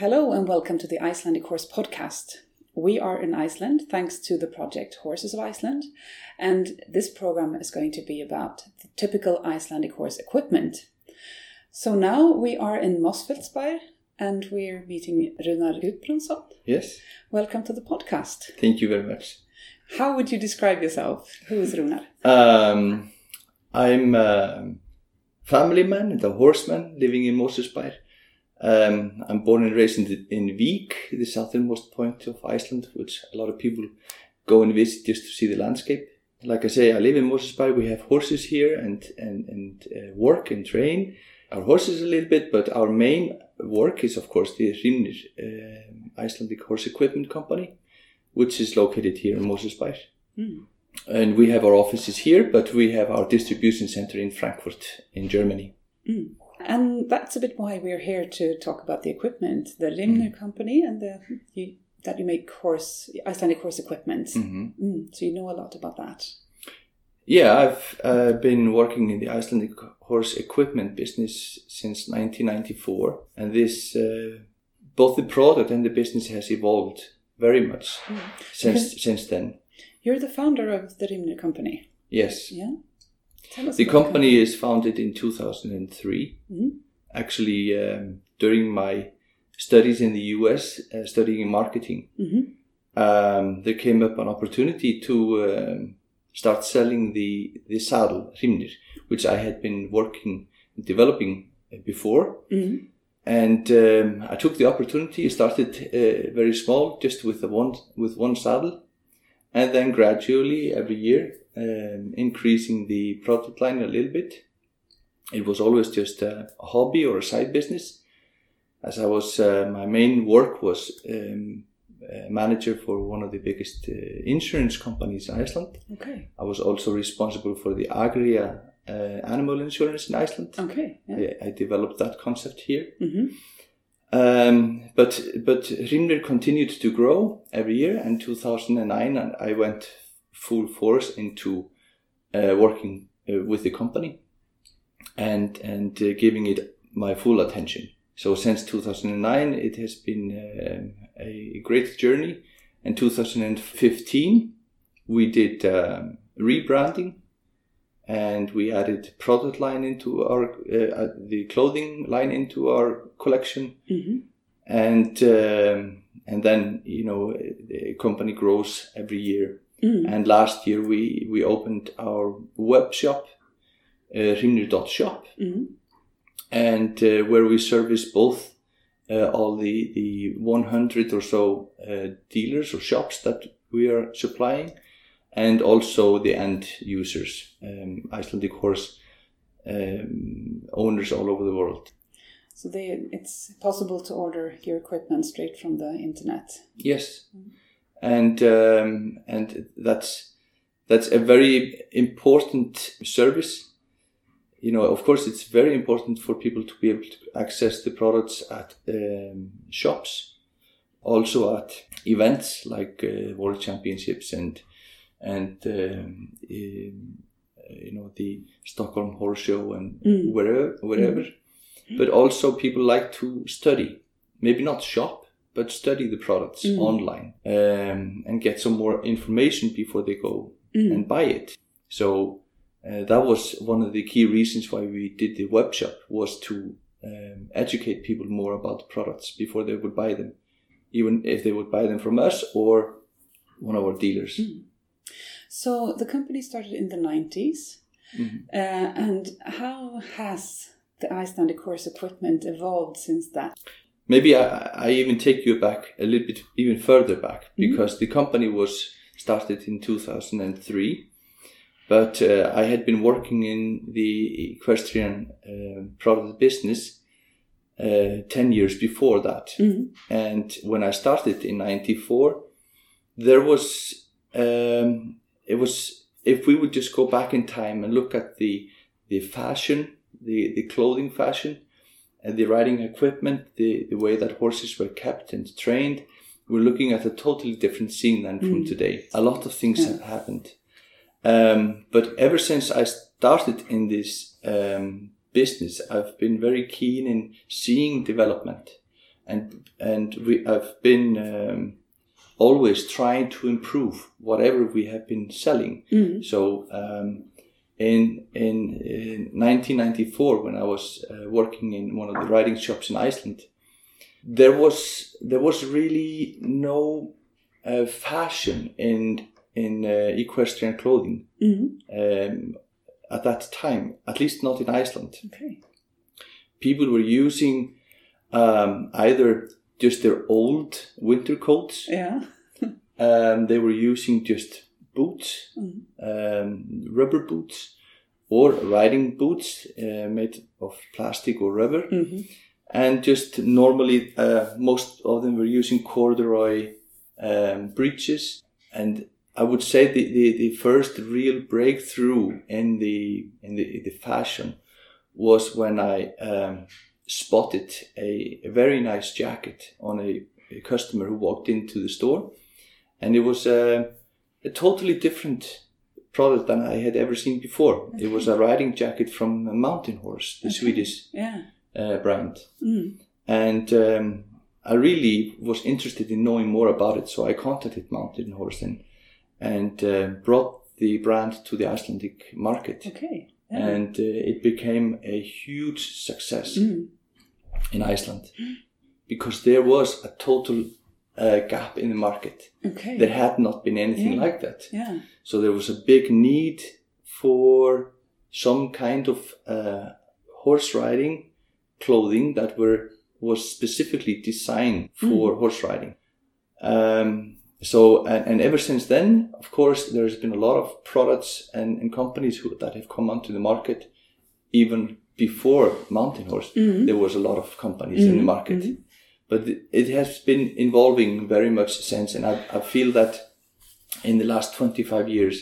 Hello and welcome to the Icelandic Horse Podcast. We are in Iceland thanks to the project Horses of Iceland, and this program is going to be about the typical Icelandic horse equipment. So now we are in Mosfellsbær and we're meeting Runar Gudbrandsson. Yes, Welcome to the podcast. thank you very much. How would you describe yourself? Who is Runar? Um, I'm a family man and a horseman living in Mosfellsbær. Um, I'm born and raised in, the, in Vík, the southernmost point of Iceland, which a lot of people go and visit just to see the landscape. Like I say, I live in Mosfellsbær. We have horses here and and and uh, work and train our horses a little bit, but our main work is, of course, the Hrimnir uh, Icelandic Horse Equipment Company, which is located here in Mosfellsbær. Hmm. And we have our offices here, but we have our distribution center in Frankfurt, in Germany. Mm. And that's a bit why we're here to talk about the equipment, the Hrimnir company, and the you, that you make horse Icelandic horse equipment. Mhm. Mm, so you know a lot about that. Yeah, I've uh, been working in the Icelandic horse equipment business since 1994, and this uh, both the product and the business has evolved very much since since then. You're the founder of the Hrimnir company. Yes, Yeah. The company is founded in 2003. Mhm. Actually, um, during my studies in the US, uh, studying marketing, Mhm. um, there came up an opportunity to um, start selling the the saddle Hrimnir, which I had been working developing before, Mhm. and um, I took the opportunity. Started uh, very small, just with the one with one saddle, and then gradually every year um, increasing the product line a little bit. It was always just a, hobby or a side business, as I was uh, my main work was. Um, manager for one of the biggest uh, insurance companies in Iceland. Okay. I was also responsible for the Agria uh, animal insurance in Iceland. Okay. Yeah. I, I developed that concept here. hmm Um, but but Hrimnir continued to grow every year. In 2009, and I went full force into uh, working uh, with the company and and uh, giving it my full attention. So since 2009, it has been um a great journey. In 2015, we did um, rebranding and we added product line into our uh, uh, the clothing line into our collection. Hmm and um, and then you know the company grows every year. Mm. and last year we we opened our web shop uh, Hrimnir.shop hmm and uh, where we service both uh, all the the 100 or so uh, dealers or shops that we are supplying and also the end users um, Icelandic horse um, owners all over the world So they, it's possible to order your equipment straight from the internet. Yes, and um, and that's that's a very important service. You know, of course, it's very important for people to be able to access the products at um, shops, also at events like uh, World Championships and and um, um, you know the Stockholm Horse Show and Mm. wherever wherever. But also, people like to study, maybe not shop, but study the products Mm. online um, and get some more information before they go Mm. and buy it. So uh, that was one of the key reasons why we did the web shop was to um, educate people more about the products before they would buy them, even if they would buy them from us or one of our dealers. Mm. So the company started in the 90s. Mhm. Uh, and how has the Icelandic horse equipment evolved since that? Maybe I, I even take you back a little bit even further back because the company was started in 2003 but uh, I had been working in the equestrian uh, product business uh, 10 years before that Mhm. and when I started in 94 there was um, it was if we would just go back in time and look at the the fashion the, the clothing fashion and the riding equipment, the, the way that horses were kept and trained, we're looking at a totally different scene than from Mm. today. A lot of things Yeah. have happened. Um, but ever since I started in this um, business, I've been very keen in seeing development and and we I've been um, always trying to improve whatever we have been selling. Mm. So um, in, in in 1994, when I was uh, working in one of the riding shops in Iceland, there was there was really no uh, fashion in in uh, equestrian clothing Mm. um, at that time, at least not in Iceland. Okay. People were using um, either just their old winter coats, Yeah. um, they were using just boots, Mm. um, rubber boots, or riding boots uh, made of plastic or rubber. hmm And just normally, uh, most of them were using corduroy um, breeches. And I would say the, the, the first real breakthrough in the in the, the fashion was when I um, spotted a, a very nice jacket on a, a customer who walked into the store, and it was a, a totally different product than I had ever seen before. It was a riding jacket from a Mountain Horse, the Okay. Swedish Yeah. uh, brand Mm. and um, I really was interested in knowing more about it. So I contacted Mountain Horse and, and uh, brought the brand to the Icelandic market, Okay. Yeah. and uh, it became a huge success Mm. In Iceland because there was a total uh, gap in the market. Okay. There had not been anything Yeah. like that. yeah. So there was a big need for some kind of uh, horse riding clothing that were was specifically designed for horse riding. Um, so and, and ever since then, of course, there's been a lot of products and, and companies who, that have come onto the market. Even before Mountain Horse, Mhm. there was a lot of companies in the Mhm, market mhm. but it has been evolving very much since and I, I feel that in the last 25 years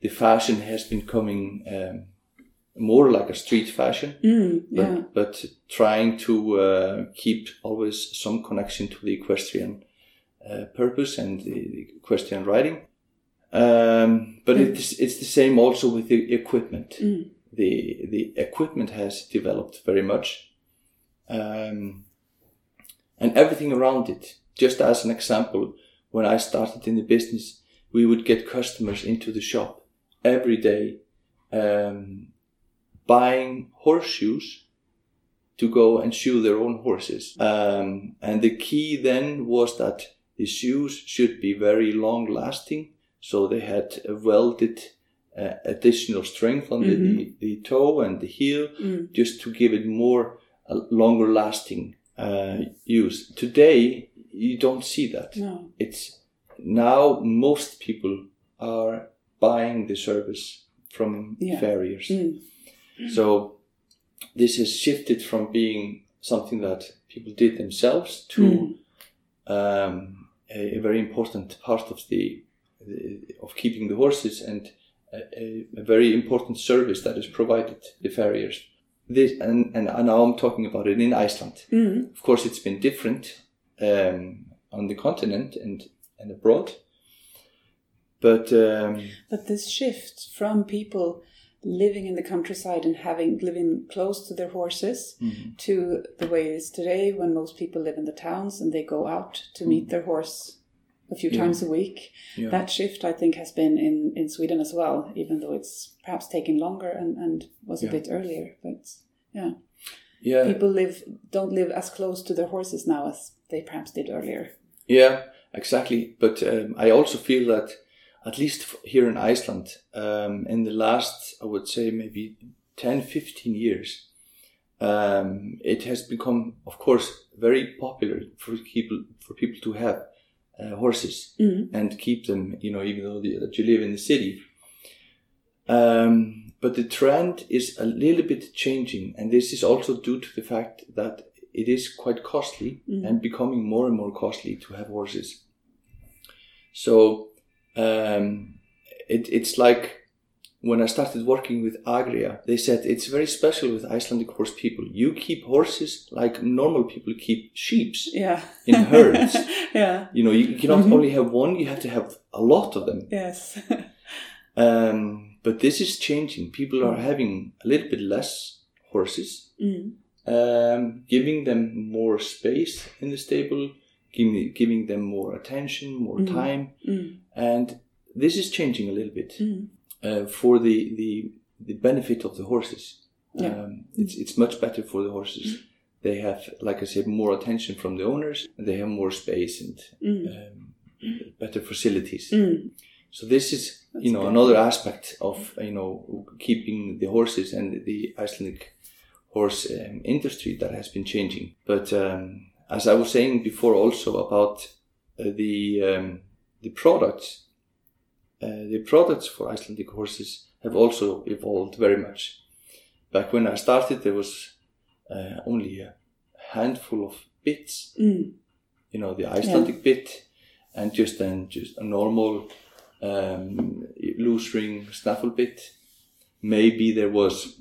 the fashion has been coming um, more like a street fashion Mm. but, Yeah. but trying to uh, keep always some connection to the equestrian uh, purpose and the, the equestrian riding um, but Mm. it's, it's the same also with the equipment Mm. The the equipment has developed very much, um, and everything around it. Just as an example, when I started in the business, we would get customers into the shop every day, um, buying horseshoes to go and shoe their own horses. Um, and the key then was that the shoes should be very long lasting, so they had a welded uh, additional strength on the, the, the toe and the heel Mm. just to give it more uh, longer lasting uh, use. Today, you don't see that. No. It's now most people are buying the service from Yeah. farriers. Mm. So this has shifted from being something that people did themselves to Mm. um, a, a very important part of the, the of keeping the horses and a, a, very important service that is provided the farriers. This and, and now I'm talking about it in Iceland. Mm. Of course, it's been different um, on the continent and and abroad. But um, But this shift from people living in the countryside and having living close to their horses mhm, to the way it is today when most people live in the towns and they go out to meet their horse a few Yeah. times a week. yeah, That shift, I think, has been in, in Sweden as well, even though it's perhaps taken longer and, and was a Yeah. bit earlier. But yeah, yeah, people live don't live as close to their horses now as they perhaps did earlier. Yeah, exactly. But um, I also feel that, at least here in Iceland, um, in the last, I would say, maybe 10, 15 years, um, it has become, of course, very popular for people for people to have uh, horses Mm. and keep them. You know, even though the, that you live in the city. Um, but the trend is a little bit changing, and this is also due to the fact that it is quite costly Mm. and becoming more and more costly to have horses. So um, it, it's like when I started working with Agria, they said it's very special with Icelandic horse people. You keep horses like normal people keep sheep Yeah. in herds. yeah. you know, you cannot Mhm. only have one; you have to have a lot of them. Yes. Um, but this is changing. People are having a little bit less horses mm. um, giving them more space in the stable, giving giving them more attention, more Mm. time, Mm. and this is changing a little bit Mm. Uh, for the, the the benefit of the horses. Yeah. Mm. Um, it's it's much better for the horses. They have, like I said, more attention from the owners. And they have more space and Mm. um, better facilities. Mm. So this is, That's you know, good. another aspect of you know keeping the horses and the Icelandic horse um, industry that has been changing. But um, as I was saying before, also about uh, the um, the products, the products for Icelandic horses have also evolved very much. Back when I started, there was uh, only a handful of bits Mm. you know, the Icelandic bit, and just then just a normal um, loose ring snaffle bit. Maybe there was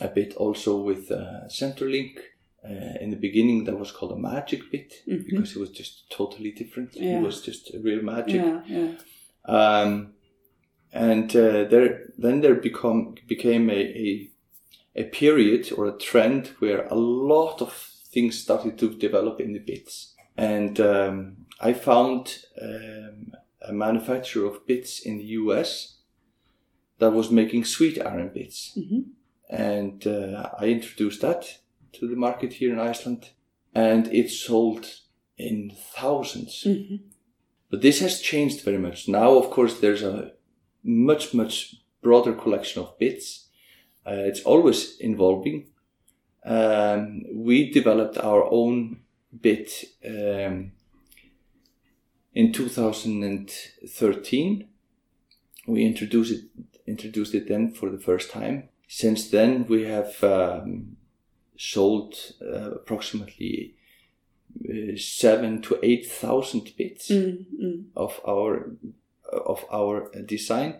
a bit also with uh, Centerlink. Uh, in the beginning, that was called a magic bit Mhm. because it was just totally different. Yeah. It was just a real magic. Yeah. Um, and uh, there, then there become became a, a a period or a trend where a lot of things started to develop in the bits. And um, I found um, a manufacturer of bits in the US that was making sweet iron bits, Mhm. and uh, I introduced that to the market here in Iceland, and it sold in 1000s Mhm. But this has changed very much. Now, of course, there's a much, much broader collection of bits. Uh, it's always evolving. Um, we developed our own bit um, in 2013. We introduced it, introduced it then for the first time. Since then, we have um, sold uh, approximately uh, seven to eight thousand bits Mm. Mm. of our of our design,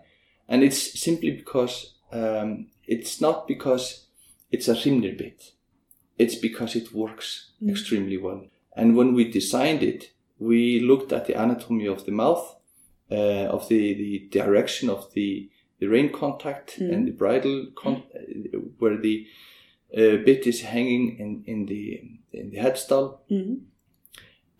and it's simply because um, it's not because it's a Hrimnir bit. It's because it works Mm. extremely well. And when we designed it, we looked at the anatomy of the mouth, uh, of the, the direction of the the rein contact Mm. and the bridle con- uh, where the uh, bit is hanging in, in the in the headstall Mm.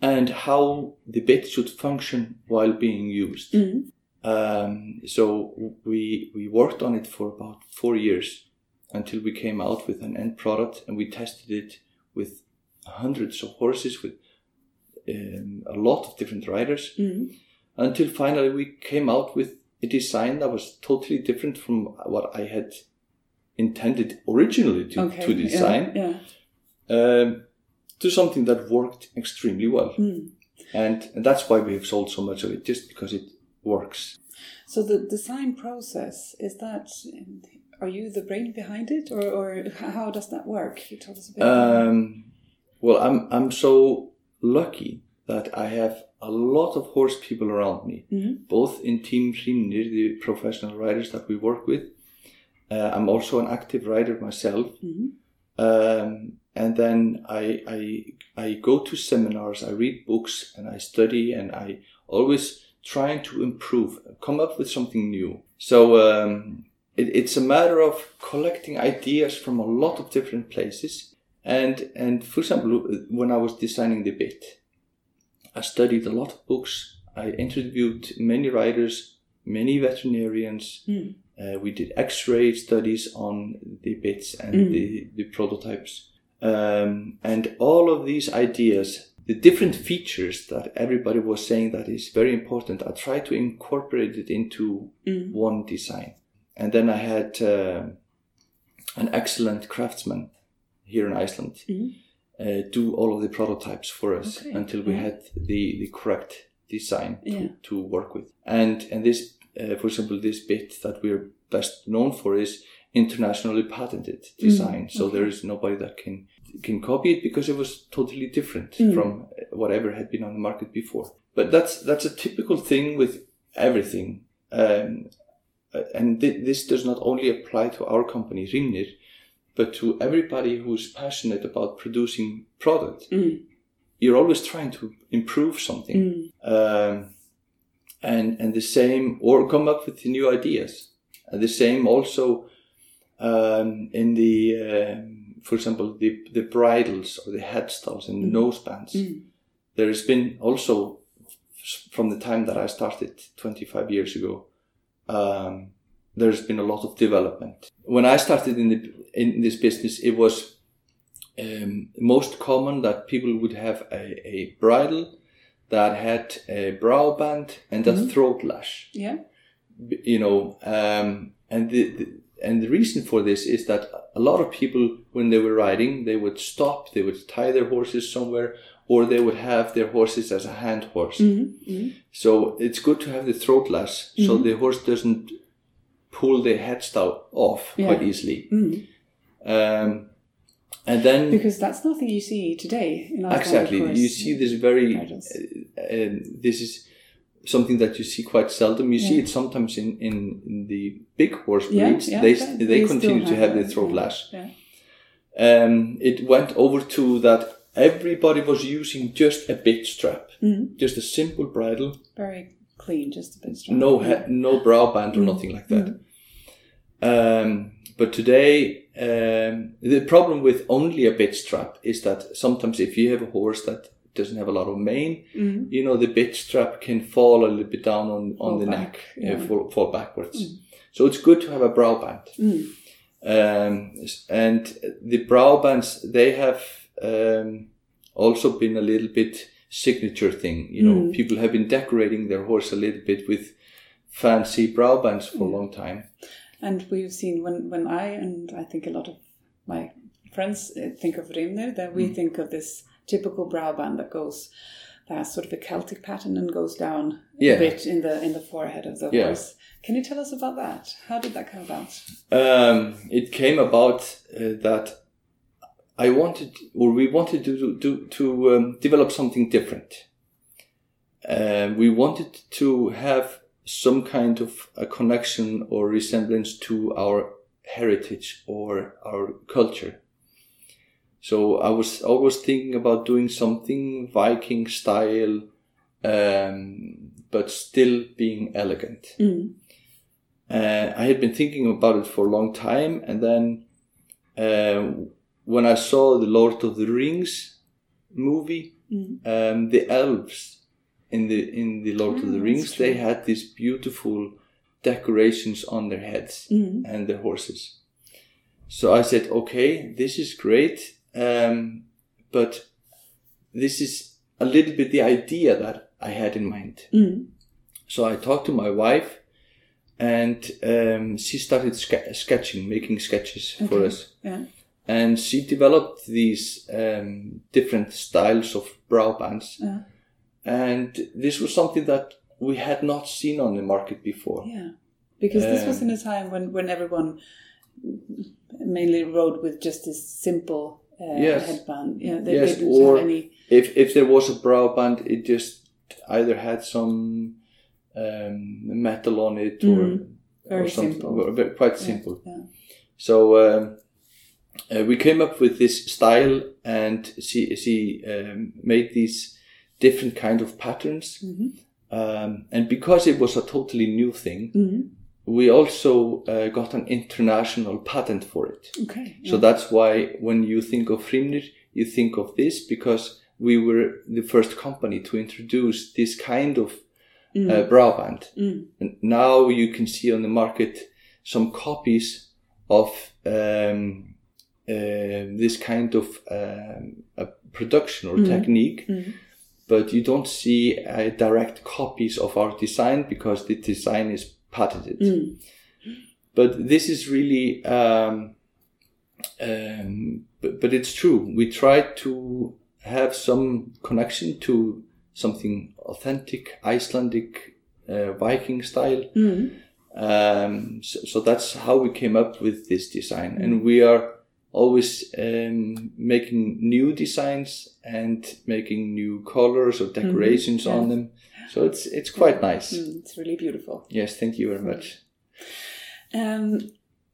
and how the bit should function while being used. Mm. Um, so we we worked on it for about four years until we came out with an end product, and we tested it with hundreds of horses with um, a lot of different riders Mm. until finally we came out with a design that was totally different from what I had intended originally to, Okay. to design Yeah. um, to something that worked extremely well. Mm. and, and that's why we have sold so much of it just because it works So the design process is that are you the brain behind it or, or how does that work? You told us a bit. um, well i'm i'm so lucky that i have a lot of horse people around me Mhm. both in team Hrimnir, the professional riders that we work with uh, i'm also an active rider myself Mhm. um, and then I, I I go to seminars, I read books, and I study, and I always trying to improve, come up with something new. So um, it, it's a matter of collecting ideas from a lot of different places. And and for example, when I was designing the bit, I studied a lot of books. I interviewed many writers, many veterinarians, Mm. uh, we did X-ray studies on the bits and Mm. the, the prototypes, um, and all of these ideas, the different features that everybody was saying that is very important. I tried to incorporate it into Mm. one design, and then I had uh, an excellent craftsman here in Iceland Mhm. uh, do all of the prototypes for us Okay. until we Yeah. had the, the correct design to, Yeah. to work with. And and this, uh, for example, this bit that we're best known for is internationally patented design. So Mm, okay. there is nobody that can can copy it because it was totally different Mm. from whatever had been on the market before. But that's that's a typical thing with everything. Um, and thi- this does not only apply to our company, Hrimnir, but to everybody who's passionate about producing product. Mm. You're always trying to improve something, Mm. um, and and the same, or come up with new ideas. And the same also um, in the um, for example, the the bridles or the headstalls and the Mm. nosebands. Mm. There has been also from the time that I started 25 years ago. Um, there's been a lot of development. When I started in the in this business, it was um, most common that people would have a, a bridle that had a brow band and a Mhm. throat lash Yeah. you know um, and the, the and the reason for this is that a lot of people when they were riding they would stop they would tie their horses somewhere or they would have their horses as a hand horse Mm. Mm. so it's good to have the throat lash so Mhm. the horse doesn't pull the headstall off Yeah. quite easily Mm. um, and then Because that's nothing you see today in of exactly you see this very uh, uh, this is something that you see quite seldom you see it sometimes in, in, in the big horse breeds yeah, they they they continue to have have the throat yeah. lash Yeah. um, it went over to that everybody was using just a bit strap Mm. just a simple bridle Very clean, just a bit strong. no he- no brow band or Mm. nothing like that um, but today um, the problem with only a bit strap is that sometimes if you have a horse that doesn't have a lot of mane Mm. you know the bit strap can fall a little bit down on, on Fall the back, neck yeah. uh, fall, fall backwards so it's good to have a brow band Mm. um, and the brow bands they have um, also been a little bit signature thing you know Mm. people have been decorating their horse a little bit with fancy brow bands for Mm. a long time And we've seen when, when I and I think a lot of my friends uh, think of Hrimnir, that Mm. we think of this typical brow band that goes that sort of a Celtic pattern and goes down Yeah. a bit in the in the forehead of the Yeah. horse. Can you tell us about that? How did that come about? um, it came about uh, that I wanted, or we wanted to do, to, to um, develop something different. Uh, we wanted to have some kind of a connection or resemblance to our heritage or our culture. So I was always thinking about doing something Viking style, um, but still being elegant. Mm. Uh, I had been thinking about it for a long time, and then uh, when I saw the Lord of the Rings movie, Mm. um, the elves in the in the Lord of Ah, the Rings, they had these beautiful decorations on their heads Mm. and their horses. So I said, okay, this is great, um, but this is a little bit the idea that I had in mind. Mm. So I talked to my wife, and um, she started ske- sketching, making sketches for us. Yeah. And she developed these um, different styles of brow bands. Yeah. And this was something that we had not seen on the market before. Yeah. Because this was Um, in a time when, when everyone mainly rode with just this simple uh, Yes. headband. Yeah, they, Yes, they didn't or- have any. If if there was a brow band, it just either had some um, metal on it or, Mm. Very or something, simple. quite simple. Yeah. So um, uh, we came up with this style, and she she um, made these different kind of patterns. Mhm. Um, and because it was a totally new thing, Mhm. We also uh, got an international patent for it. Okay. So yeah. that's why when you think of Hrimnir, you think of this because we were the first company to introduce this kind of Mm. uh, brow band. Mm. And now you can see on the market some copies of um, uh, this kind of um, a production or Mhm. technique, Mm. but you don't see uh, direct copies of our design because the design is patented. Mm. But this is really, um, um, but, but it's true. We try to have some connection to something authentic, Icelandic, uh, Viking style. Mm. Um, so, so that's how we came up with this design, and we are always um, making new designs and making new colors or decorations yeah. on them. So it's it's quite nice. Mm. It's really beautiful. Yes, thank you very much. Um,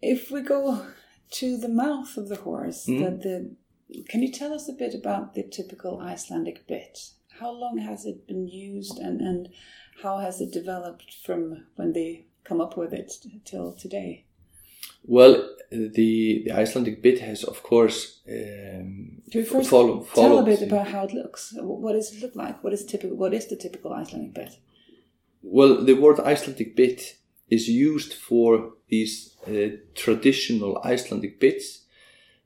if we go to the mouth of the horse, Mm. that the can you tell us a bit about the typical Icelandic bit? How long has it been used, and and how has it developed from when they come up with it till today? Well, the the Icelandic bit has, of course, um, we first follow, tell a bit about how it looks? What does it look like? What is typical? What is the typical Icelandic bit? Well, the word Icelandic bit is used for these uh, traditional Icelandic bits,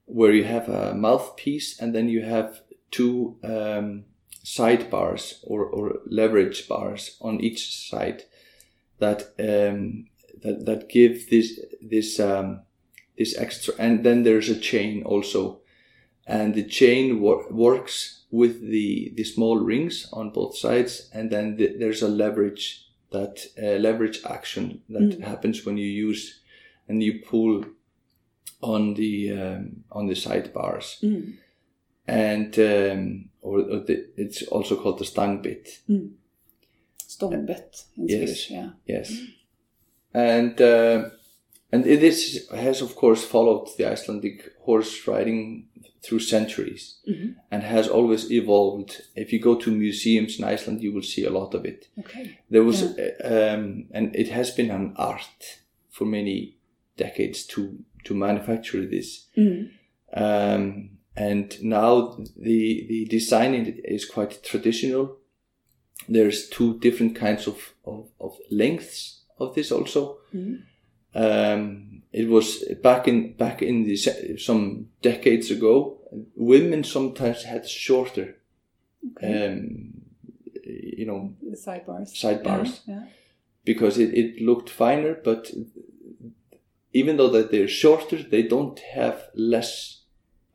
where you have a mouthpiece and then you have two um, side bars or, or leverage bars on each side that um, that that give this this um, this extra, and then there's a chain also, and the chain wor- works with the the small rings on both sides, and then the, there's a leverage that uh, leverage action that Mm. happens when you use and you pull on the um, on the side bars, Mm. and um, or, or the, it's also called the stang bit. Stångbett in Yes. Swedish. Yeah. Yes, and uh, and it is has of course followed the Icelandic horse riding through centuries Mhm. and has always evolved. If you go to museums in Iceland, you will see a lot of it. Okay. There was, uh, um, and it has been an art for many decades to to manufacture this. Mm. Um, and now the the design is quite traditional. There's two different kinds of, of, of lengths of this also. Mhm. Um, it was back in back in the some decades ago. Women sometimes had shorter, Okay. um, you know, the sidebars. sidebars Yeah. because it, it looked finer. But even though that they're shorter, they don't have less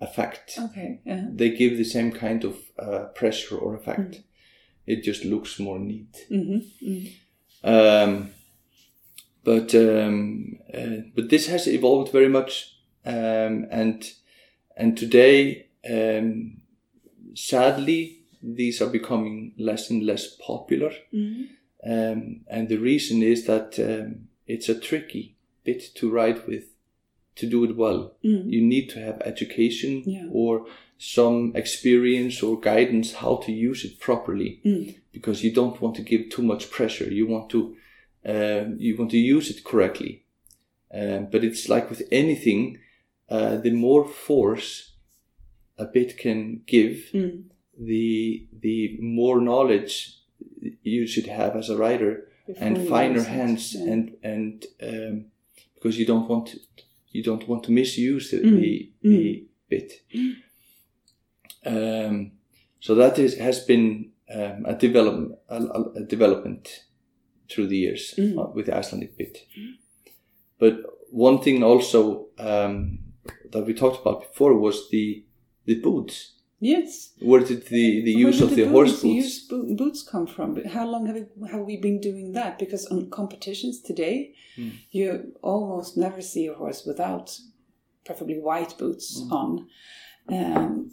effect. yeah. Okay. Yeah. They give the same kind of uh, pressure or effect. It just looks more neat. hmm hmm Um, but um, uh, but this has evolved very much, um, and and today, um, sadly, these are becoming less and less popular. hmm Um, and the reason is that um, it's a tricky bit to write with to do it well. Mm. You need to have education Yeah. or some experience or guidance how to use it properly Mm. because you don't want to give too much pressure. You want to um, you want to use it correctly. Um, but it's like with anything, uh, the more force a bit can give, Mm. the the more knowledge you should have as a writer Before and finer hands Yeah. and and um, because you don't want to, you don't want to misuse the Mm. the, the bit. Um, so that is has been um, a development a- a development through the years Mm. uh, with the Icelandic bit. But one thing also um, that we talked about before was the the boots. Yes. Where did the, the use of the, horse boots, the boots? use bo- boots come from? How long have we, have we been doing that? Because on competitions today, Hmm. you almost never see a horse without preferably white boots Hmm. on. Um,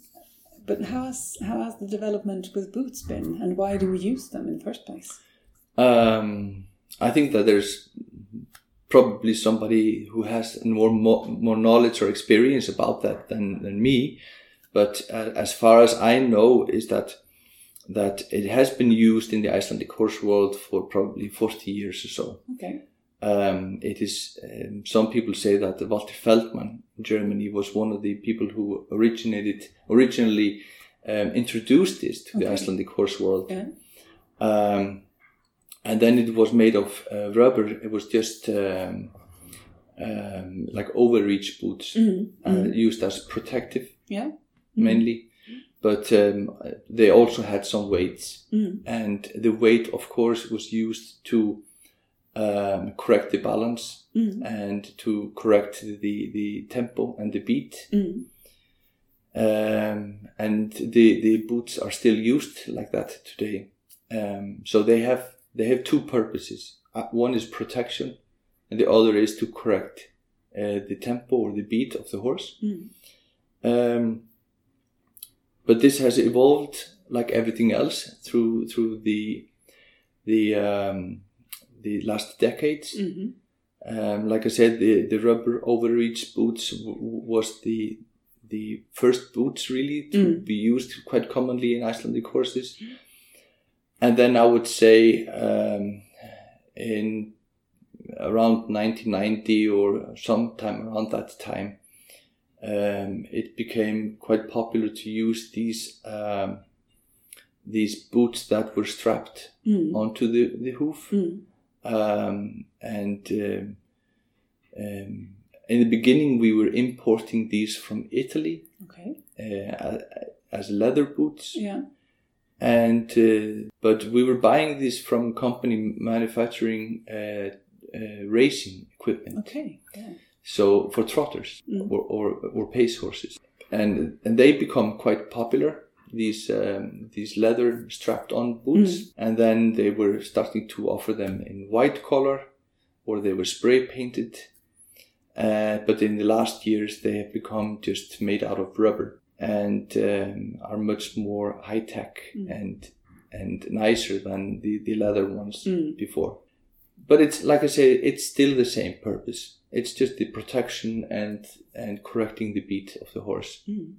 but how has how has the development with boots been, and why do we use them in the first place? Um, I think that there's probably somebody who has more more, more knowledge or experience about that than, than me. But uh, as far as I know, is that that it has been used in the Icelandic horse world for probably forty years or so. Okay. Um, it is um, some people say that Walter Feldmann in Germany was one of the people who originated originally um, introduced this to the Icelandic horse world. Yeah. And then it was made of uh, rubber. It was just um, um, like overreach boots Mm. uh, used as protective Yeah. mainly, but um, they also had some weights, Mm. and the weight, of course, was used to um, correct the balance Mm. and to correct the the tempo and the beat. Mm. Um, and the the boots are still used like that today. Um, so they have they have two purposes. Uh, one is protection, and the other is to correct uh, the tempo or the beat of the horse. Mm. Um, but this has evolved like everything else through through the the um, the last decades. Mhm. Um, like I said, the, the rubber overreach boots w- was the the first boots really to Mm. be used quite commonly in Icelandic horses. And then I would say um, in around 1990 or sometime around that time, um, it became quite popular to use these um, these boots that were strapped Mm. onto the, the hoof. Mm. Um, and um, um, in the beginning, we were importing these from Italy Okay. uh, as leather boots. Yeah. And uh, but we were buying these from company manufacturing uh, uh, racing equipment. Okay. Yeah. So for trotters Mm. or, or or pace horses, and and they become quite popular. These um, these leather strapped on boots, and then they were starting to offer them in white color, or they were spray painted. Uh, but in the last years, they have become just made out of rubber and um, are much more high tech Mm. and and nicer than the, the leather ones Mm. before. But it's like I say, it's still the same purpose. It's just the protection and and correcting the beat of the horse. Mm.